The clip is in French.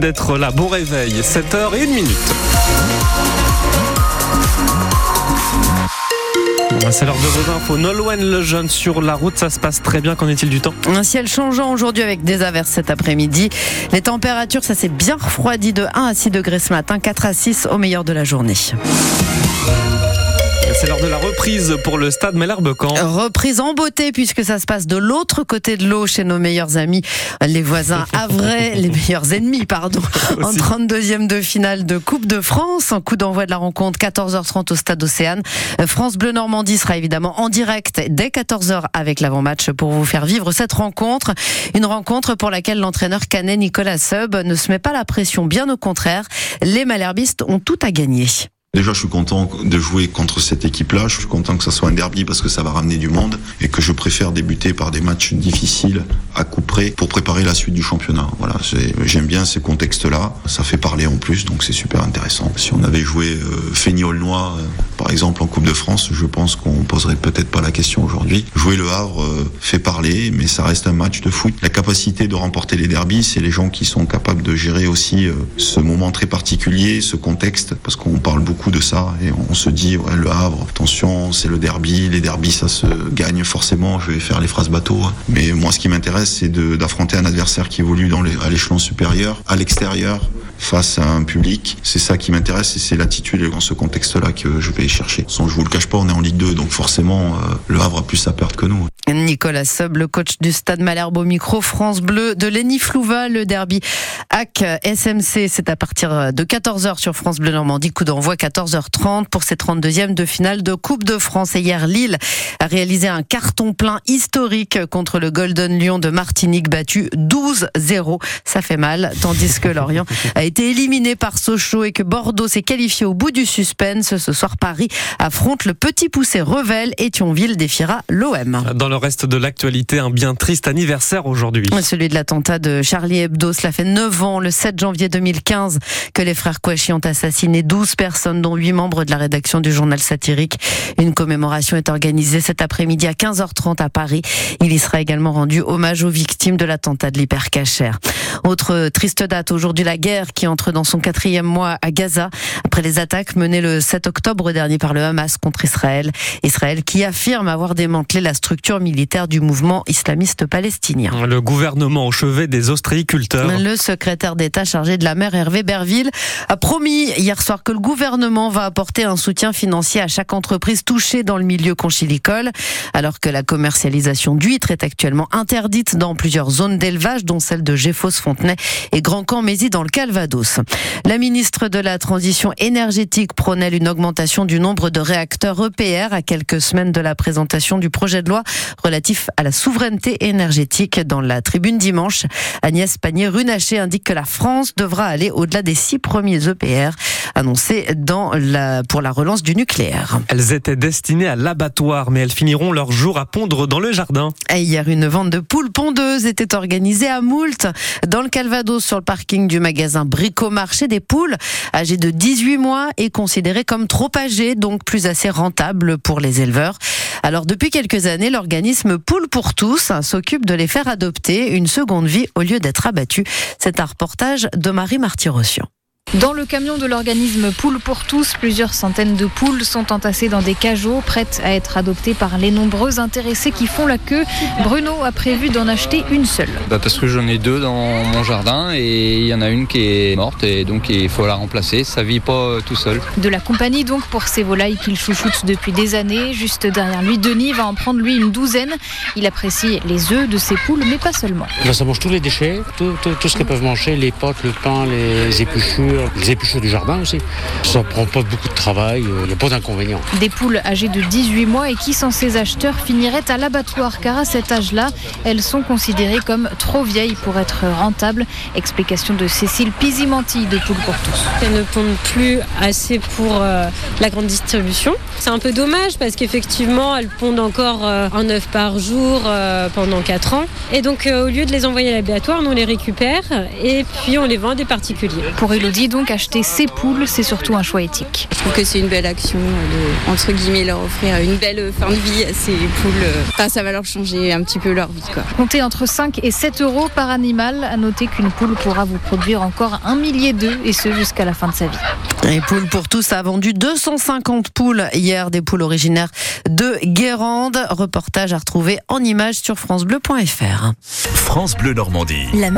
d'être là. Bon réveil, 7h et 1 minute. C'est l'heure de vos infos. Nolwenn le jeune sur la route, ça se passe très bien. Qu'en est-il du temps? Un ciel changeant aujourd'hui avec des averses cet après-midi. Les températures, ça s'est bien refroidi de 1 à 6 degrés ce matin, 4 à 6 au meilleur de la journée. C'est l'heure de la reprise pour le stade Malherbe-Camp. Reprise en beauté puisque ça se passe de l'autre côté de l'eau chez nos meilleurs amis, les voisins avrais, les meilleurs ennemis, pardon, en 32e de finale de Coupe de France. Un coup d'envoi de la rencontre 14h30 au stade Océane. France Bleu Normandie sera évidemment en direct dès 14h avec l'avant-match pour vous faire vivre cette rencontre. Une rencontre pour laquelle l'entraîneur canet Nicolas Sub ne se met pas la pression, bien au contraire. Les Malherbistes ont tout à gagner. Déjà, je suis content de jouer contre cette équipe-là. Je suis content que ça soit un derby parce que ça va ramener du monde et que je préfère débuter par des matchs difficiles à coup près pour préparer la suite du championnat. Voilà, j'aime bien ces contextes-là. Ça fait parler en plus, donc c'est super intéressant. Si on avait joué euh, Feignol-Noix, euh, par exemple, en Coupe de France, je pense qu'on poserait peut-être pas la question aujourd'hui. Jouer le Havre euh, fait parler, mais ça reste un match de foot. La capacité de remporter les derbies, c'est les gens qui sont capables de gérer aussi euh, ce moment très particulier, ce contexte, parce qu'on parle beaucoup de ça et on se dit ouais, le Havre, attention, c'est le derby, les derbys ça se gagne forcément. Je vais faire les phrases bateau, mais moi ce qui m'intéresse c'est d'affronter un adversaire qui évolue à l'échelon supérieur, à l'extérieur face à un public. C'est ça qui m'intéresse et c'est l'attitude dans ce contexte-là que je vais chercher. Sans je vous le cache pas, on est en Ligue 2, donc forcément, euh, le Havre a plus à perdre que nous. Nicolas Sub, le coach du Stade Malherbe au micro France Bleu de Lenny Flouva, le derby AC SMC, c'est à partir de 14h sur France Bleu Normandie, coup d'envoi 14h30 pour ces 32e de finale de Coupe de France. Et hier, Lille a réalisé un carton plein historique contre le Golden Lion de Martinique, battu 12-0. Ça fait mal, tandis que Lorient a été éliminé par Sochaux et que Bordeaux s'est qualifié au bout du suspense. Ce soir, Paris affronte le petit poussé Revel et Thionville défiera l'OM. Dans le reste de l'actualité, un bien triste anniversaire aujourd'hui. Celui de l'attentat de Charlie Hebdo. Cela fait 9 ans, le 7 janvier 2015, que les frères Kouachi ont assassiné 12 personnes, dont 8 membres de la rédaction du journal satirique. Une commémoration est organisée cet après-midi à 15h30 à Paris. Il y sera également rendu hommage aux victimes de l'attentat de l'hypercachère. Autre triste date, aujourd'hui la guerre qui entre dans son quatrième mois à Gaza, après les attaques menées le 7 octobre dernier par le Hamas contre Israël. Israël qui affirme avoir démantelé la structure militaire du mouvement islamiste palestinien. Le gouvernement au chevet des ostréiculteurs. Le secrétaire d'État chargé de la mer, Hervé Berville, a promis hier soir que le gouvernement va apporter un soutien financier à chaque entreprise touchée dans le milieu conchilicole, alors que la commercialisation d'huîtres est actuellement interdite dans plusieurs zones d'élevage, dont celle de Géfos-Fontenay et Grand Camp-Mézy dans le Calvados. La ministre de la Transition énergétique prônait une augmentation du nombre de réacteurs EPR à quelques semaines de la présentation du projet de loi relatif à la souveraineté énergétique dans la tribune dimanche. Agnès Pannier-Runacher indique que la France devra aller au-delà des six premiers EPR annoncés dans la, pour la relance du nucléaire. Elles étaient destinées à l'abattoir, mais elles finiront leur jour à pondre dans le jardin. hier, une vente de poules pondeuses était organisée à Moult, dans le Calvados, sur le parking du magasin Bricomarché des poules, âgées de 18 mois et considérées comme trop âgées, donc plus assez rentables pour les éleveurs. Alors, depuis quelques années, l'organisme Poules pour tous s'occupe de les faire adopter une seconde vie au lieu d'être abattus. C'est un reportage de Marie Martyrossian. Dans le camion de l'organisme Poules pour tous, plusieurs centaines de poules sont entassées dans des cajots, prêtes à être adoptées par les nombreux intéressés qui font la queue. Bruno a prévu d'en acheter une seule. Bah parce que j'en ai deux dans mon jardin et il y en a une qui est morte et donc il faut la remplacer. Ça vit pas tout seul. De la compagnie donc pour ces volailles qu'il chouchoute depuis des années. Juste derrière lui, Denis va en prendre lui une douzaine. Il apprécie les œufs de ses poules, mais pas seulement. ça mange tous les déchets, tout, tout, tout ce qu'elles peuvent manger, les potes, le pain, les épluchures les épluchures du jardin aussi. Ça prend pas beaucoup de travail, il n'y a pas d'inconvénients. Des poules âgées de 18 mois et qui, sans ces acheteurs, finiraient à l'abattoir car à cet âge-là, elles sont considérées comme trop vieilles pour être rentables. Explication de Cécile Pizimanti de Poules pour tous. Elles ne pondent plus assez pour euh, la grande distribution. C'est un peu dommage parce qu'effectivement, elles pondent encore euh, un œuf par jour euh, pendant 4 ans. Et donc, au lieu de les envoyer à l'abattoir, nous on les récupère et puis on les vend à des particuliers. Pour Elodie, Et donc acheter ces poules, c'est surtout un choix éthique. Je trouve que c'est une belle action de, entre guillemets, leur offrir une belle fin de vie à ces poules. Enfin, ça va leur changer un petit peu leur vie. Quoi. Comptez entre 5 et 7 euros par animal. À noter qu'une poule pourra vous produire encore un millier d'œufs et ce jusqu'à la fin de sa vie. Et Poules pour tous a vendu 250 poules hier, des poules originaires de Guérande. Reportage à retrouver en images sur francebleu.fr. France Bleu Normandie.